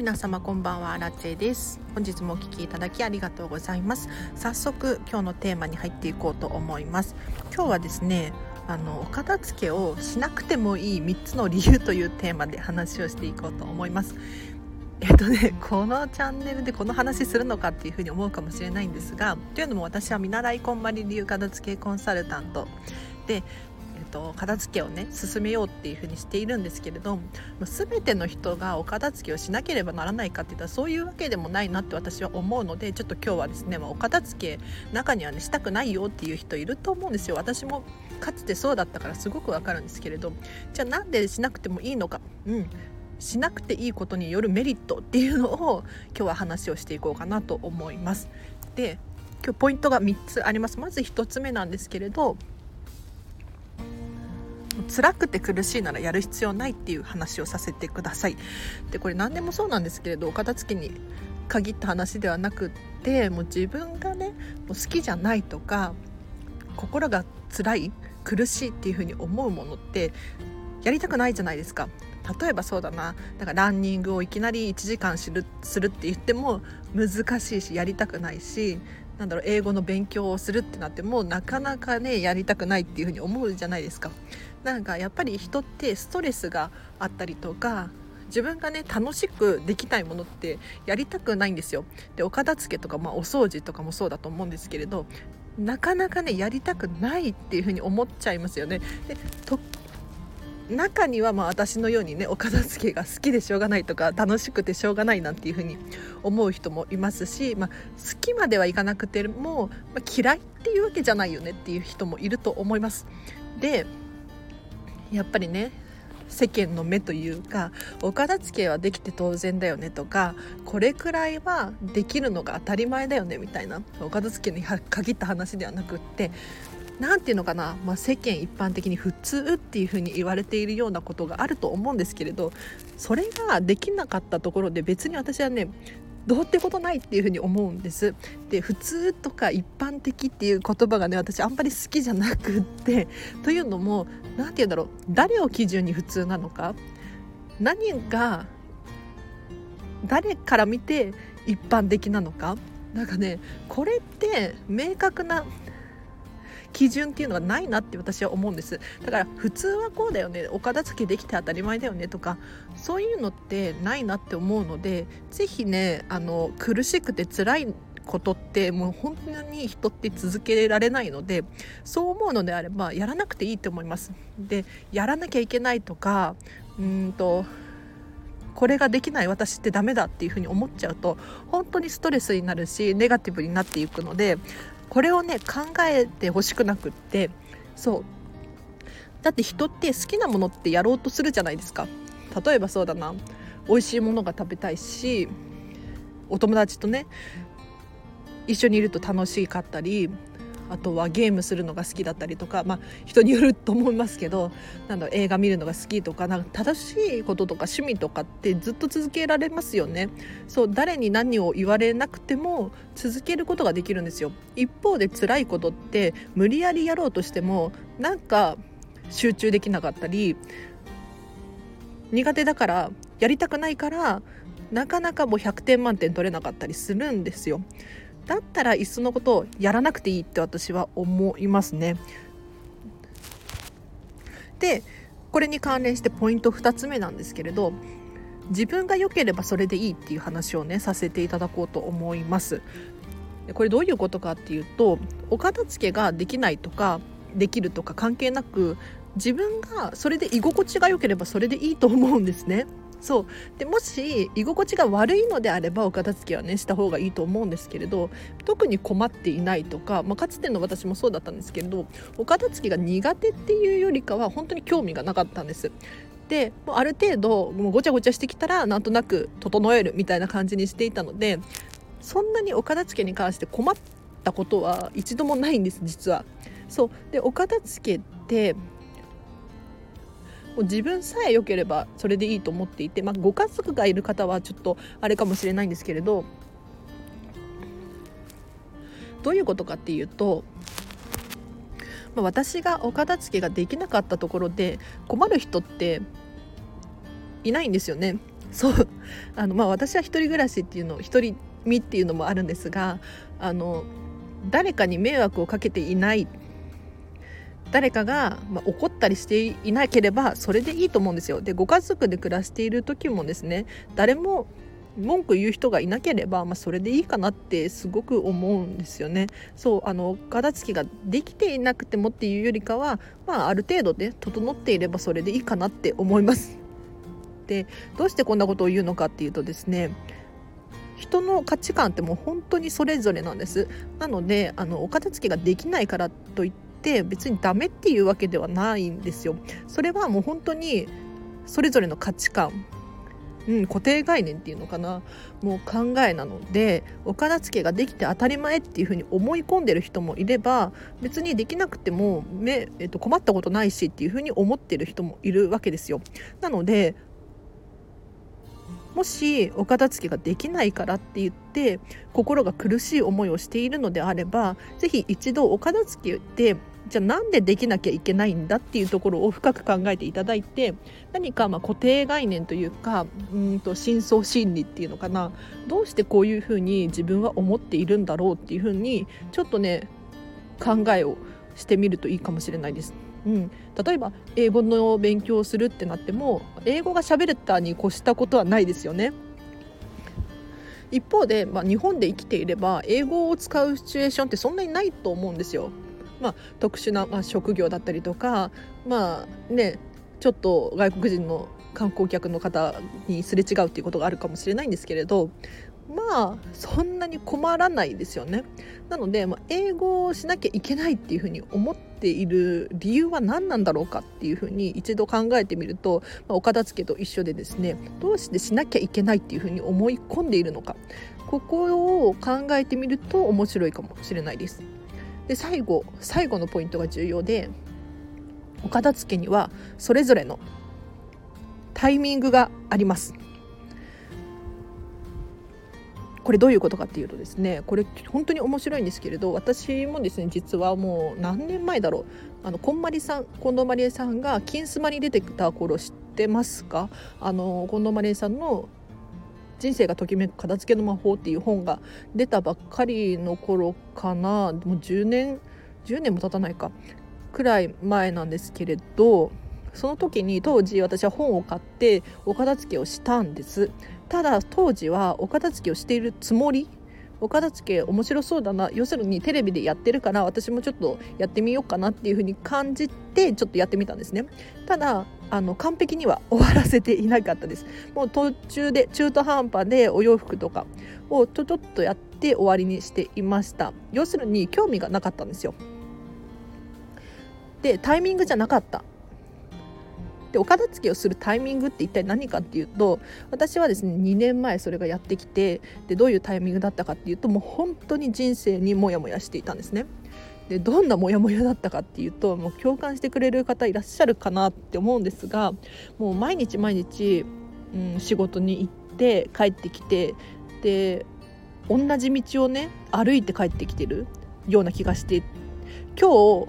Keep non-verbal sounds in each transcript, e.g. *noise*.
皆様こんばんはラチェです。本日もお聞きいただきありがとうございます。早速今日のテーマに入っていこうと思います。今日はですねあのお片付けをしなくてもいい3つの理由というテーマで話をしていこうと思います。えっとね、このチャンネルでこの話するのかっていうふうに思うかもしれないんですがというのも私は見習いこんまり流片付けコンサルタントでと片付けをね進めようっていうふうにしているんですけれど全ての人がお片付けをしなければならないかっていったらそういうわけでもないなって私は思うのでちょっと今日はですね、まあ、お片付け中にはねしたくないよっていう人いると思うんですよ。私もかつてそうだったからすごくわかるんですけれどじゃあなんでしなくてもいいのか？うん。しなくていいことによるメリットっていうのを今日は話をしていこうかなと思います。で今日ポイントが3つあります。まず1つ目なんですけれど辛くて苦しいならやる必要ないっていう話をさせてください。でこれ何でもそうなんですけれどお片付けに限った話ではなくってもう自分がねもう好きじゃないとか心が辛い苦しいっていうふうに思うものってやりたくないじゃないですか。例えばそうだな。だからランニングをいきなり1時間するするって言っても難しいしやりたくないしなんだろう英語の勉強をするってなってもなかなかねやりたくないっていうふうに思うじゃないですか。なんかやっぱり人ってストレスがあったりとか自分がね楽しくできたいものってやりたくないんですよ。でお片付けとか、まあ、お掃除とかもそうだと思うんですけれどなかなかねやりたくないっていうふうに思っちゃいますよね。でと中にはまあ私のようにねお片付けが好きでしょうがないとか楽しくてしょうがないなんていうふうに思う人もいますし、まあ、好きまではいかなくても、まあ、嫌いっていうわけじゃないよねっていう人もいると思います。でやっぱりね世間の目というかお片付けはできて当然だよねとかこれくらいはできるのが当たり前だよねみたいなお片付けに限った話ではなくって何て言うのかな、まあ、世間一般的に普通っていうふうに言われているようなことがあると思うんですけれどそれができなかったところで別に私はねどうってことないっていうふうに思うんです。で普通とか一般的っていう言葉がね私あんまり好きじゃなくって。というのも何て言うんだろう。誰を基準に普通なのか。何が誰から見て一般的なのか。なんかねこれって明確な基準っていうのがないなって私は思うんですだから普通はこうだよねお片付けできて当たり前だよねとかそういうのってないなって思うので是非ねあの苦しくて辛いことってもう本当に人って続けられないのでそう思うのであればやらなくていいと思います。でやらなきゃいけないとかうんとこれができない私ってダメだっていうふうに思っちゃうと本当にストレスになるしネガティブになっていくのでこれをね考えてほしくなくってそう。だって人って好きなものってやろうとするじゃないですか。例えばそうだな。美味しいものが食べたいしお友達とね一緒にいると楽しかったりあとはゲームするのが好きだったりとか、まあ、人によると思いますけどなんだ映画見るのが好きとかなんか正しいこととか趣味とかってずっと続けられますよね。そう誰に何を言われなくても続けることができるんですよ。一方で辛いことって無理やりやろうとしてもなんか集中できなかったり苦手だからやりたくないからなかなかもう100点満点取れなかったりするんですよ。だったらいっそのことをやらなくていいって私は思いますね。でこれに関連してポイント2つ目なんですけれど自分が良ければそれでいいっていう話をねさせていただこうと思います。これどういうことかっていうとお片付けができないとかできるとか関係なく自分がそれで居心地が良ければそれでいいと思うんですね。そうでもし居心地が悪いのであればお片付けはねした方がいいと思うんですけれど特に困っていないとか、まあ、かつての私もそうだったんですけれどお片付けが苦手っていうよりかは本当に興味がなかったんです。でもうある程度もうごちゃごちゃしてきたらなんとなく整えるみたいな感じにしていたのでそんなにお片付けに関して困ったことは一度もないんです実は。そうでお片付けってもう自分さえ良ければそれでいいと思っていて、まあ、ご家族がいる方はちょっとあれかもしれないんですけれどどういうことかっていうと、まあ、私がお片付けができなかったところで困る人っていないんですよね。そうあのまあ私は一人暮らしっていうの一人身っていうのもあるんですがあの誰かに迷惑をかけていない誰かが、まあ、怒ったりしていなければそれでいいと思うんですよ。でご家族で暮らしている時もですね誰も文句言う人がいなければ、まあ、それでいいかなってすごく思うんですよね。そうあの片付きができていなくてもっていうよりかは、まあ、ある程度で整っていればそれでいいかなって思います。でどうしてこんなことを言うのかっていうとですね人の価値観ってもう本当にそれぞれなんですなのであのお片付けができないからといって別にダメっていうわけではないんですよ。それはもう本当にそれぞれの価値観。うん、固定概念っていうのかな。もう考えなのでお片付けができて当たり前っていうふうに思い込んでる人もいれば別にできなくてもめ、えっと、困ったことないしっていうふうに思ってる人もいるわけですよ。なのでもしお片付けができないからって言って心が苦しい思いをしているのであれば是非一度お片付けてじゃあなんでできなきゃいけないんだっていうところを深く考えていただいて何かま固定概念というかうんと深層心理っていうのかなどうしてこういうふうに自分は思っているんだろうっていうふうにちょっとね考えをしてみるといいかもしれないです。うん、例えば英語の勉強をするってなっても英語が喋れたに越したことはないですよね。一方で、まあ、日本で生きていれば英語を使うシチュエーションってそんなにないと思うんですよ。まあ、特殊な、まあ、職業だったりとかまあねちょっと外国人の観光客の方にすれ違うっていうことがあるかもしれないんですけれどまあそんなに困らないですよね。なので、まあ、英語をしなきゃいけないっていうふうに思っている理由は何なんだろうかっていうふうに一度考えてみると、まあ、お片付けと一緒でですねどうしてしなきゃいけないっていうふうに思い込んでいるのかここを考えてみると面白いかもしれないです。で最後最後のポイントが重要でお片付けにはそれぞれのタイミングがあります。これどういうことかっていうとですねこれ本当に面白いんですけれど私もですね実はもう何年前だろうあのこんまりさん近藤まりえさんが「金スマ」に出てきた頃知ってますか？あの近藤まりえさんの人生がときめく片付けの魔法っていう本が出たばっかりの頃かな。もう10年10年も経たないか。くらい前なんですけれどその時に当時私は本を買ってお片付けをしたんです。ただ当時はお片付けをしているつもりお片付け面白そうだな。要するにテレビでやってるから私もちょっとやってみようかなっていう風に感じてちょっとやってみたんですね。ただあの完璧には終わらせていなかったです。もう途中で中途半端でお洋服とかをちょちょっとやって終わりにしていました。要するに興味がなかったんですよ。でタイミングじゃなかった。でお片付けをするタイミングって一体何かっていうと私はですね2年前それがやってきてでどういうタイミングだったかっていうともう本当に人生にモヤモヤしていたんですね。でどんなモヤモヤだったかっていうともう共感してくれる方いらっしゃるかなって思うんですがもう毎日毎日、うん、仕事に行って帰ってきてで同じ道をね歩いて帰ってきてるような気がして今日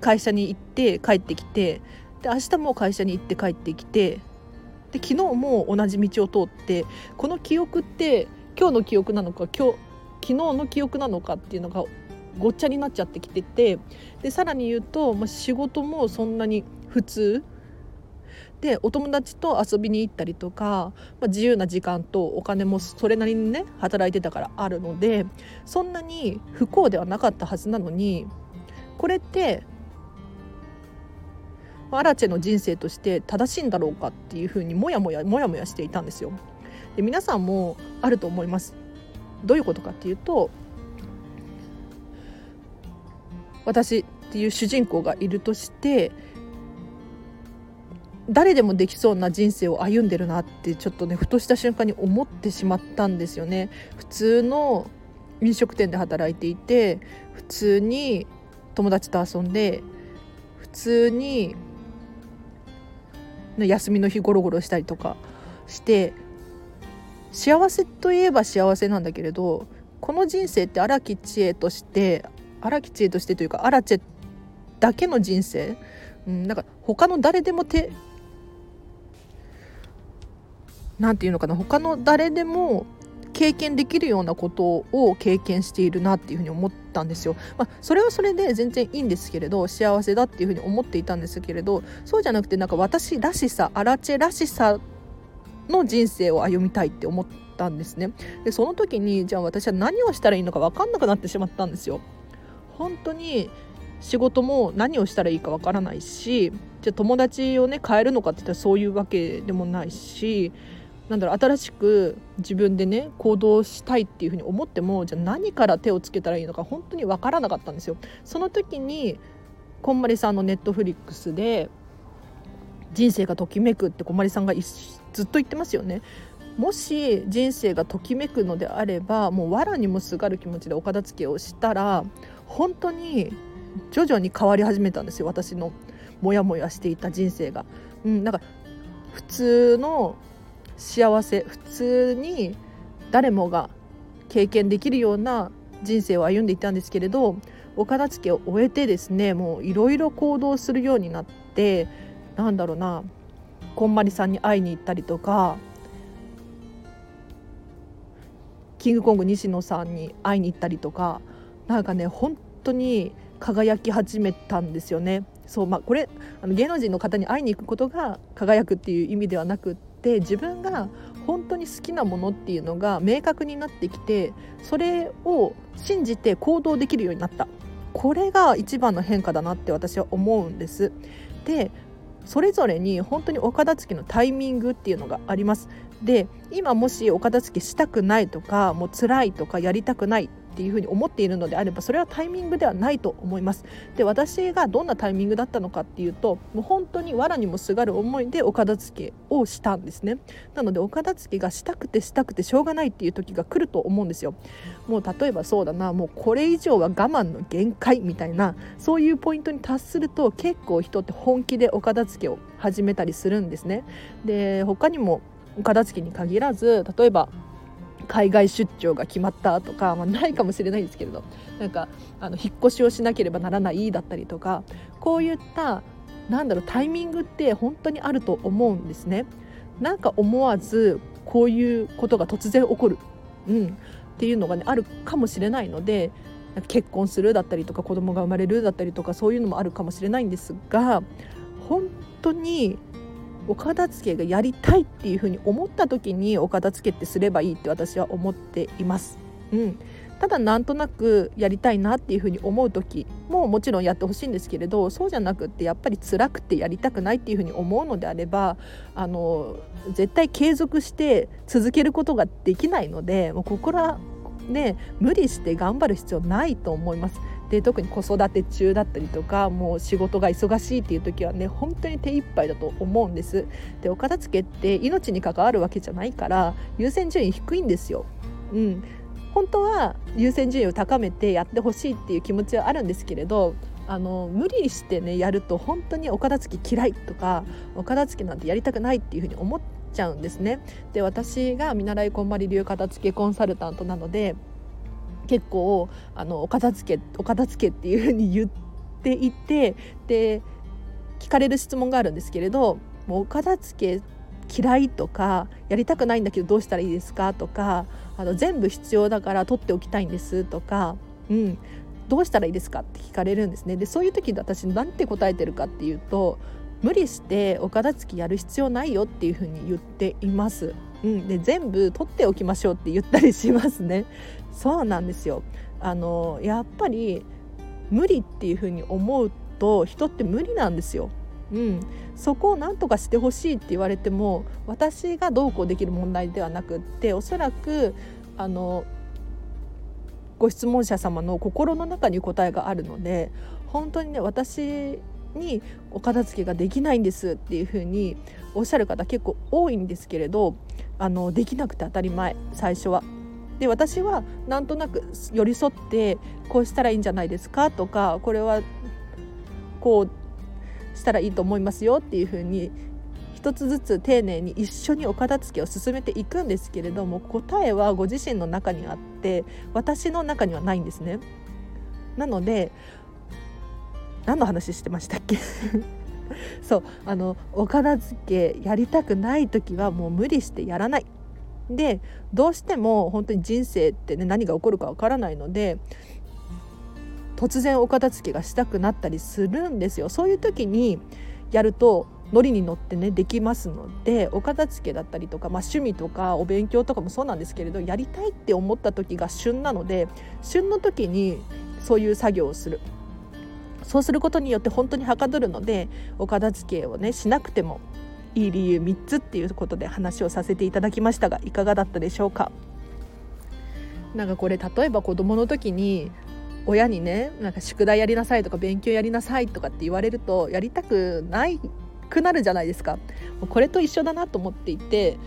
会社に行って帰ってきてで明日も会社に行って帰ってきてで昨日も同じ道を通ってこの記憶って今日の記憶なのか今日昨日の記憶なのかっていうのがごっちゃになっちゃってきててでさらに言うと、まあ、仕事もそんなに普通？でお友達と遊びに行ったりとか、まあ、自由な時間とお金もそれなりにね働いてたからあるのでそんなに不幸ではなかったはずなのにこれってアラチェの人生として正しいんだろうかっていうふうにもやもやもやもやしていたんですよ。で皆さんもあると思います。どういうことかっていうと私っていう主人公がいるとして誰でもできそうな人生を歩んでるなってちょっとねふとした瞬間に思ってしまったんですよね。普通の飲食店で働いていて普通に友達と遊んで普通に休みの日ゴロゴロしたりとかして幸せといえば幸せなんだけれどこの人生って荒木知恵として荒木知恵としてというか荒地だけの人生、うん、なんか他の誰でも手何て言うのかな他の誰でも経験できるようなことを経験しているなっていうふうに思ったんですよ。まあ、それはそれで全然いいんですけれど幸せだっていうふうに思っていたんですけれどそうじゃなくてなんか私らしさアラチェらしさの人生を歩みたいって思ったんですね。でその時にじゃあ私は何をしたらいいのか分かんなくなってしまったんですよ。本当に仕事も何をしたらいいかわからないしじゃあ友達をね変えるのかって言ったらそういうわけでもないしなんだろう新しく自分でね行動したいっていうふうに思ってもじゃあ何から手をつけたらいいのか本当に分からなかったんですよ。その時にこんまりさんのネットフリックスで人生がときめくってこんまりさんがずっと言ってますよね。もし人生がときめくのであればもう藁にもすがる気持ちでお片付けをしたら本当に徐々に変わり始めたんですよ私のモヤモヤしていた人生が。うん、なんか普通の幸せ普通に誰もが経験できるような人生を歩んでいたんですけれどお片付けを終えてですねもういろいろ行動するようになってなんだろうなこんまりさんに会いに行ったりとかキングコング西野さんに会いに行ったりとかなんかね本当に輝き始めたんですよね。そうまあ、これあの芸能人の方に会いに行くことが輝くっていう意味ではなくって自分が本当に好きなものっていうのが明確になってきてそれを信じて行動できるようになったこれが一番の変化だなって私は思うんです。でそれぞれに本当にお片付けのタイミングっていうのがあります。で今もしお片付けしたくないとかもう辛いとかやりたくないっていうふうに思っているのであればそれはタイミングではないと思います。で私がどんなタイミングだったのかっていうともう本当に藁にもすがる思いでお片付けをしたんですね。なのでお片付けがしたくてしたくてしょうがないっていう時が来ると思うんですよ。もう例えばそうだなもうこれ以上は我慢の限界みたいなそういうポイントに達すると結構人って本気でお片付けを始めたりするんですね。で他にもお片付けに限らず例えば海外出張が決まったとか、まあ、ないかもしれないですけれどなんかあの引っ越しをしなければならないだったりとかこういったなんだろうタイミングって本当にあると思うんですね。なんか思わずこういうことが突然起こる、うん、っていうのがねあるかもしれないので結婚するだったりとか子供が生まれるだったりとかそういうのもあるかもしれないんですが本当にお片付けがやりたいっていうふうに思った時にお片付けってすればいいって私は思っています。うん、ただなんとなくやりたいなっていうふうに思う時ももちろんやってほしいんですけれどそうじゃなくってやっぱり辛くてやりたくないっていうふうに思うのであればあの絶対継続して続けることができないのでもうここらね無理して頑張る必要ないと思います。で特に子育て中だったりとかもう仕事が忙しいっていう時はね本当に手一杯だと思うんです。でお片付けって命に関わるわけじゃないから優先順位低いんですよ。うん。本当は優先順位を高めてやってほしいっていう気持ちはあるんですけれどあの無理してねやると本当にお片付け嫌いとかお片付けなんてやりたくないっていうふうに思っちゃうんですね。で私が見習いこんまり流片付けコンサルタントなので結構あのお片付けお片付けっていうふうに言っていてで聞かれる質問があるんですけれどもうお片付け嫌いとかやりたくないんだけどどうしたらいいですかとかあの全部必要だから取っておきたいんですとか、うん、どうしたらいいですかって聞かれるんですねでそういう時私なんて答えてるかっていうと無理してお片付けやる必要ないよっていうふうに言っています。うん、で全部取っておきましょうって言ったりしますね。そうなんですよあのやっぱり無理っていうふうに思うと人って無理なんですよ。うん、そこを何とかしてほしいって言われても私がどうこうできる問題ではなくっておそらくあのご質問者様の心の中に答えがあるので本当にね私にお片付けができないんですっていうふうにおっしゃる方結構多いんですけれどあのできなくて当たり前最初は。で私はなんとなく寄り添ってこうしたらいいんじゃないですかとかこれはこうしたらいいと思いますよっていうふうに一つずつ丁寧に一緒にお片付けを進めていくんですけれども答えはご自身の中にあって私の中にはないんですね。なので何の話してましたっけ？*laughs* そうあのお片付けやりたくない時はもう無理してやらないでどうしても本当に人生ってね何が起こるかわからないので突然お片付けがしたくなったりするんですよ。そういう時にやるとノリに乗ってねできますのでお片付けだったりとか、まあ、趣味とかお勉強とかもそうなんですけれどやりたいって思った時が旬なので旬の時にそういう作業をする。そうすることによって本当にはかどるのでお片付けをねしなくてもいい理由3つっていうことで話をさせていただきましたがいかがだったでしょうか？なんかこれ例えば子供の時に親にねなんか宿題やりなさいとか勉強やりなさいとかって言われるとやりたくないくなるじゃないですか。これと一緒だなと思っていて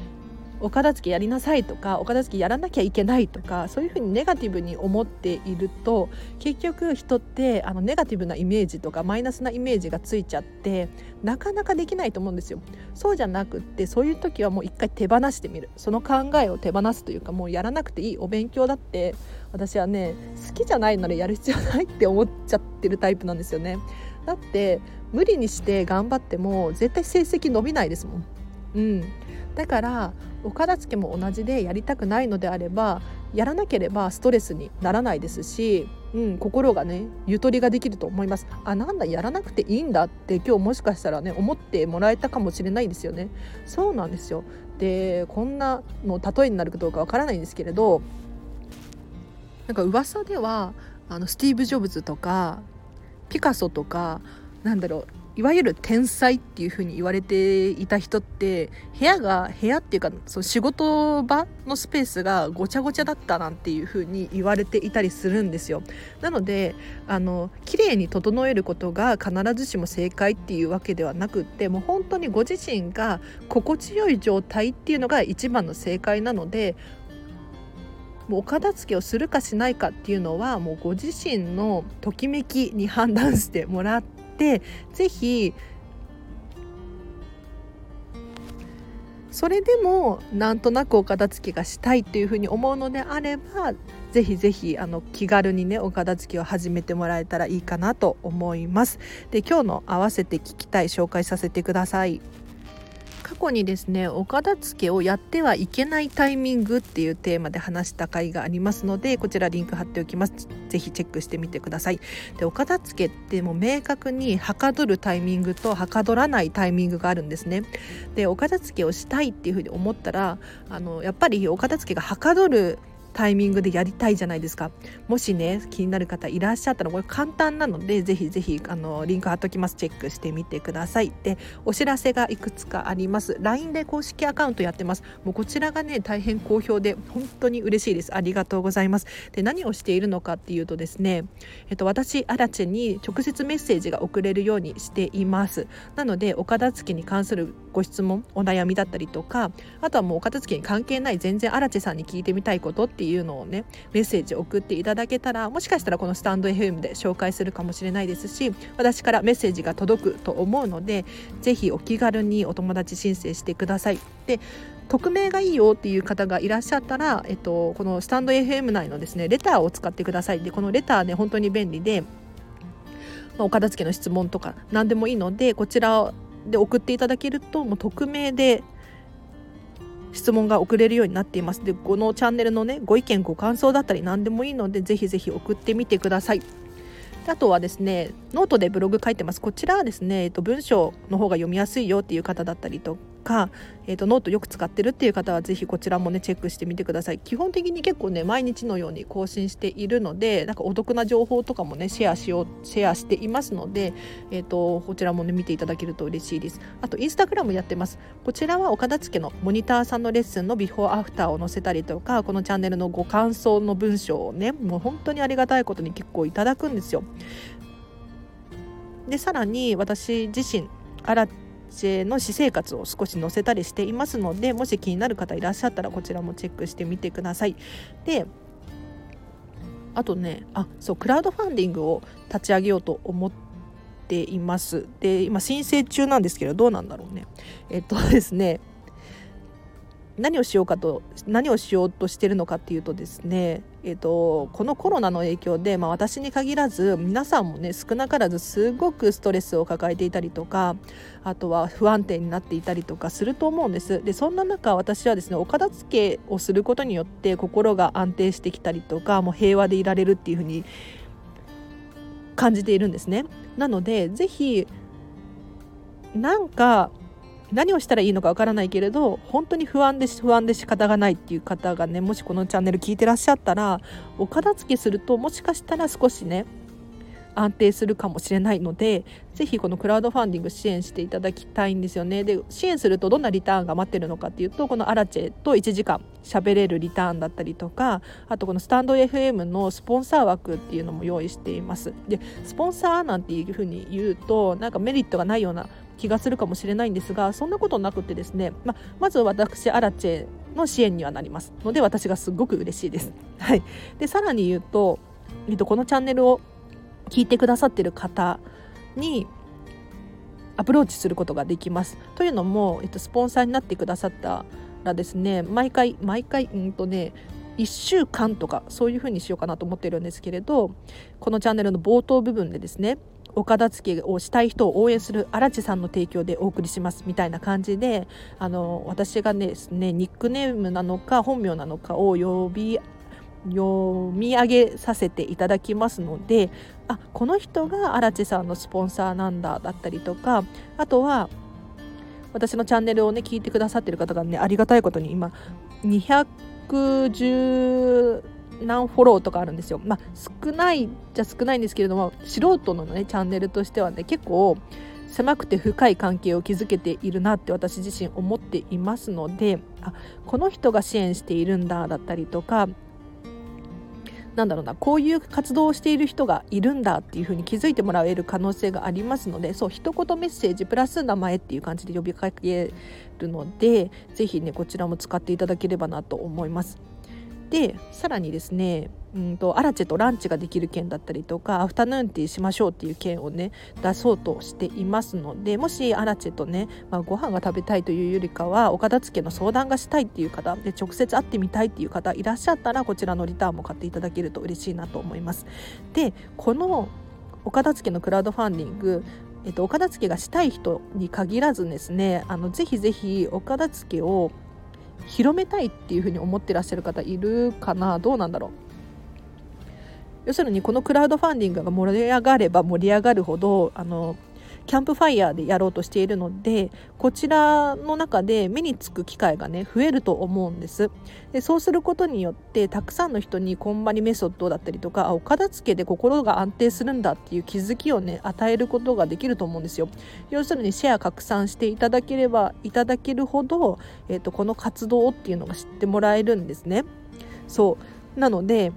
お片付けやりなさいとかお片付けやらなきゃいけないとかそういうふうにネガティブに思っていると結局人ってあのネガティブなイメージとかマイナスなイメージがついちゃってなかなかできないと思うんですよ。そうじゃなくってそういう時はもう一回手放してみるその考えを手放すというかもうやらなくていいお勉強だって私はね好きじゃないならやる必要ないって思っちゃってるタイプなんですよね。だって無理にして頑張っても絶対成績伸びないですもん。うん、だからお片付けも同じでやりたくないのであればやらなければストレスにならないですし、うん、心がねゆとりができると思います。あなんだやらなくていいんだって今日もしかしたらね思ってもらえたかもしれないですよね。そうなんですよ。でこんなの例えになるかどうかわからないんですけれどなんか噂ではあのスティーブ・ジョブズとかピカソとかなんだろういわゆる天才っていう風に言われていた人って部屋が部屋っていうかその仕事場のスペースがごちゃごちゃだったなんていう風に言われていたりするんですよ。なのであの綺麗に整えることが必ずしも正解っていうわけではなくってもう本当にご自身が心地よい状態っていうのが一番の正解なのでもうお片付けをするかしないかっていうのはもうご自身のときめきに判断してもらってで是非それでもなんとなくお片付けがしたいっていうふうに思うのであればぜひぜひあの気軽にねお片付けを始めてもらえたらいいかなと思います。で今日の合わせて聞きたい紹介させてください。去にですねお片付けをやってはいけないタイミングっていうテーマで話した回がありますのでこちらリンク貼っておきます。ぜひチェックしてみてください。でお片付けってもう明確にはかどるタイミングとはかどらないタイミングがあるんですね。でお片付けをしたいっていうふうに思ったらあのやっぱりお片付けがはかどるタイミングでやりたいじゃないですか。もしね気になる方いらっしゃったらこれ簡単なのでぜひぜひあのリンク貼っときます。チェックしてみてください。でお知らせがいくつかあります。LINE で公式アカウントやってます。もうこちらがね大変好評で本当に嬉しいです。ありがとうございます。で何をしているのかっていうとですねえっと私アラチェに直接メッセージが送れるようにしています。なのでお片付けに関するご質問お悩みだったりとかあとはもうお片付けに関係ない全然アラチェさんに聞いてみたいことっていういうのをねメッセージ送っていただけたらもしかしたらこのスタンド FM で紹介するかもしれないですし私からメッセージが届くと思うのでぜひお気軽にお友達申請してください。で匿名がいいよっていう方がいらっしゃったら、えっと、このスタンド FM 内のですねレターを使ってくださいでこのレターね本当に便利で、まあ、お片付けの質問とか何でもいいのでこちらで送っていただけるともう匿名で質問が送れるようになっています。でこのチャンネルのねご意見ご感想だったり何でもいいのでぜひぜひ送ってみてください。あとはですねノートでブログ書いてます。こちらはですね、えっと、文章の方が読みやすいよっていう方だったりとか、えーと、ノートよく使ってるっていう方はぜひこちらもねチェックしてみてください。基本的に結構ね毎日のように更新しているのでなんかお得な情報とかもねシェアしようシェアしていますので、えーと、こちらもね見ていただけると嬉しいです。あとインスタグラムやってます。こちらはお片付のモニターさんのレッスンのビフォーアフターを載せたりとかこのチャンネルのご感想の文章をねもう本当にありがたいことに結構いただくんですよ。でさらに私自身新の私生活を少し載せたりしていますのでもし気になる方いらっしゃったらこちらもチェックしてみてください。であとねあそうクラウドファンディングを立ち上げようと思っていますで今申請中なんですけどどうなんだろうねえっとですね何をしようかと何をしようとしてるのかっていうとですね、えーと、このコロナの影響で、まあ、私に限らず皆さんもね少なからずすごくストレスを抱えていたりとかあとは不安定になっていたりとかすると思うんです。でそんな中私はですねお片付けをすることによって心が安定してきたりとかもう平和でいられるっていうふうに感じているんですね。なのでぜひなんか何をしたらいいのかわからないけれど本当に不安で不安で仕方がないっていう方がねもしこのチャンネル聞いてらっしゃったらお片付けするともしかしたら少しね安定するかもしれないのでぜひこのクラウドファンディング支援していただきたいんですよね。で支援するとどんなリターンが待ってるのかっていうとこのアラチェと1時間喋れるリターンだったりとかあとこのスタンド FM のスポンサー枠っていうのも用意しています。でスポンサーなんていうふうに言うとなんかメリットがないような気がするかもしれないんですがそんなことなくてですね、ままず私アラチェの支援にはなりますので私がすごく嬉しいです。はい、でさらに言うと、えっと、このチャンネルを聞いてくださってる方にアプローチすることができます。というのも、えっと、スポンサーになってくださったらですね毎回毎回うんとね1週間とかそういう風にしようかなと思ってるんですけれどこのチャンネルの冒頭部分でですねお片付けをしたい人を応援する荒地さんの提供でお送りしますみたいな感じであの私がですねニックネームなのか本名なのかを呼び読み上げさせていただきますのであこの人が荒地さんのスポンサーなんだだったりとかあとは私のチャンネルをね聞いてくださってる方がねありがたいことに今210何フォローとかあるんですよ。まあ、少ないじゃ少ないんですけれども素人のねチャンネルとしてはね結構狭くて深い関係を築けているなって私自身思っていますのであこの人が支援しているんだだったりとかなんだろうなこういう活動をしている人がいるんだっていうふうに気づいてもらえる可能性がありますのでそう一言メッセージプラス名前っていう感じで呼びかけるので是非ねこちらも使っていただければなと思います。でさらにですねうんとアラチェとランチができる件だったりとかアフタヌーンティーしましょうっていう件をね出そうとしていますのでもしアラチェとね、まあ、ご飯が食べたいというよりかはお片付けの相談がしたいっていう方で直接会ってみたいっていう方いらっしゃったらこちらのリターンも買っていただけると嬉しいなと思います。でこのお片付けのクラウドファンディングえっと、お片付けがしたい人に限らずですねあのぜひぜひお片付けを広めたいっていうふうに思ってらっしゃる方いるかな？どうなんだろう？要するにこのクラウドファンディングが盛り上がれば盛り上がるほどあのキャンプファイヤーでやろうとしているのでこちらの中で目につく機会がね増えると思うんです。でそうすることによってたくさんの人にこんまりメソッドだったりとかお片付けで心が安定するんだっていう気づきをね与えることができると思うんですよ。要するにシェア拡散していただければいただけるほど、えーと、この活動っていうのが知ってもらえるんですね。そう。なので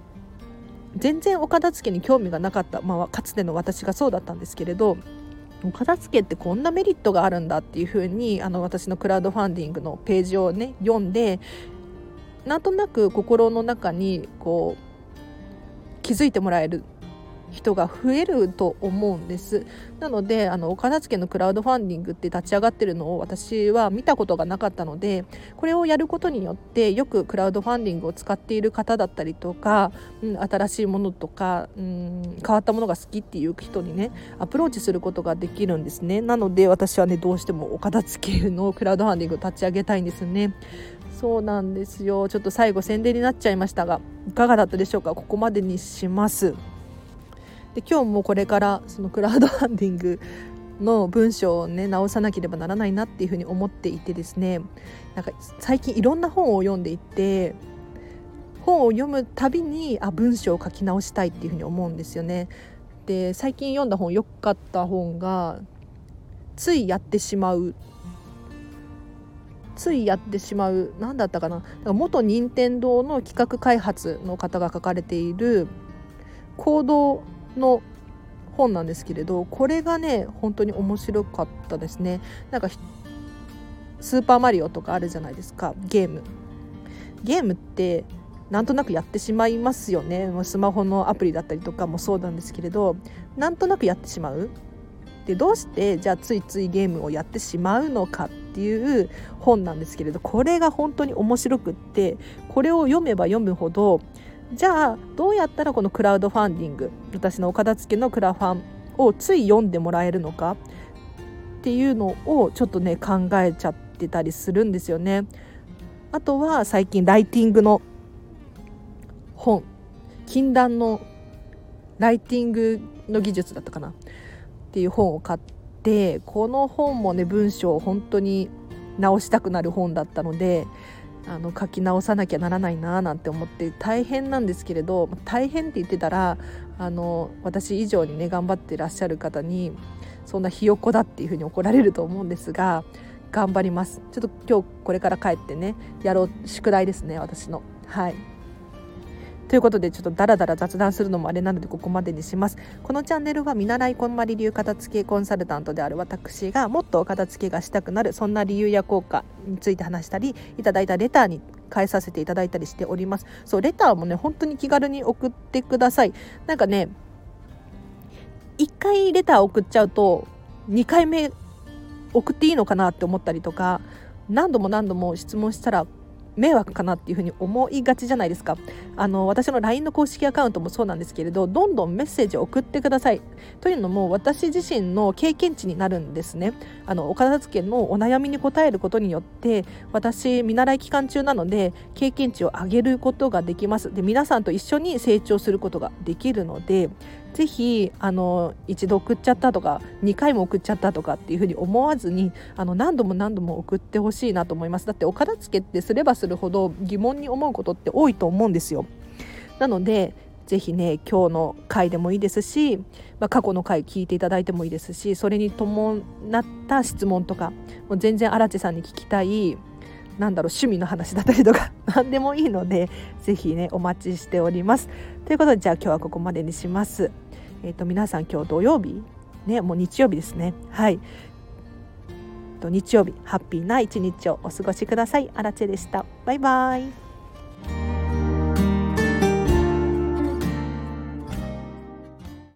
全然お片付けに興味がなかった、まあ、かつての私がそうだったんですけれどお片付けってこんなメリットがあるんだっていうふうにあの私のクラウドファンディングのページをね読んでなんとなく心の中にこう気づいてもらえる人が増えると思うんです。なのであのお片付けのクラウドファンディングって立ち上がってるのを私は見たことがなかったのでこれをやることによってよくクラウドファンディングを使っている方だったりとか、うん、新しいものとか、うん、変わったものが好きっていう人にねアプローチすることができるんですね。なので私はねどうしてもお片付けのクラウドファンディングを立ち上げたいんですね。そうなんですよ。ちょっと最後宣伝になっちゃいましたがいかがだったでしょうか？ここまでにします。で今日もこれからそのクラウドファンディングの文章をね直さなければならないなっていうふうに思っていてですねなんか最近いろんな本を読んでいて本を読むたびにあ文章を書き直したいっていうふうに思うんですよね。で最近読んだ本よかった本が「ついやってしまう」ついやってしまう。何だったかな。元任天堂の企画開発の方が書かれている行動の本なんですけれどこれがね本当に面白かったですね。なんかスーパーマリオとかあるじゃないですか。ゲーム。ゲームってなんとなくやってしまいますよね。スマホのアプリだったりとかもそうなんですけれどなんとなくやってしまう。でどうしてじゃあついついゲームをやってしまうのかっていう本なんですけれどこれが本当に面白くってこれを読めば読むほどじゃあどうやったらこのクラウドファンディング私のお片付けのクラファンをつい読んでもらえるのかっていうのをちょっとね考えちゃってたりするんですよね。あとは最近ライティングの本禁断のライティングの技術だったかなっていう本を買ってこの本もね文章を本当に直したくなる本だったのであの書き直さなきゃならないななんて思って大変なんですけれど大変って言ってたらあの私以上にね頑張ってらっしゃる方にそんなひよこだっていうふうに怒られると思うんですが頑張ります。ちょっと今日これから帰ってねやろう宿題ですね私の。はい。ということでちょっとダラダラ雑談するのもあれなのでここまでにします。このチャンネルは見習いこんまり流片付けコンサルタントである私がもっと片付けがしたくなるそんな理由や効果について話したりいただいたレターに返させていただいたりしております。そうレターもね本当に気軽に送ってください。なんかね1回レター送っちゃうと2回目送っていいのかなって思ったりとか何度も何度も質問したら迷惑かなっていうふうに思いがちじゃないですか。あの私の LINE の公式アカウントもそうなんですけれどどんどんメッセージを送ってください。というのも私自身の経験値になるんですね。あのお片付けのお悩みに答えることによって私見習い期間中なので経験値を上げることができます。で皆さんと一緒に成長することができるのでぜひあの一度送っちゃったとか2回も送っちゃったとかっていうふうに思わずにあの何度も何度も送ってほしいなと思います。だってお片付けってすればするほど疑問に思うことって多いと思うんですよ。なのでぜひね今日の回でもいいですし、まあ、過去の回聞いていただいてもいいですしそれに伴った質問とかもう全然荒地さんに聞きたいなんだろう趣味の話だったりとか *laughs* 何でもいいので是非ねお待ちしております。ということでじゃあ今日はここまでにします。えっ、ー、と皆さん今日土曜日ねもう日曜日ですね。はい。と日曜日ハッピーな一日をお過ごしください。あらでした。バイバイ。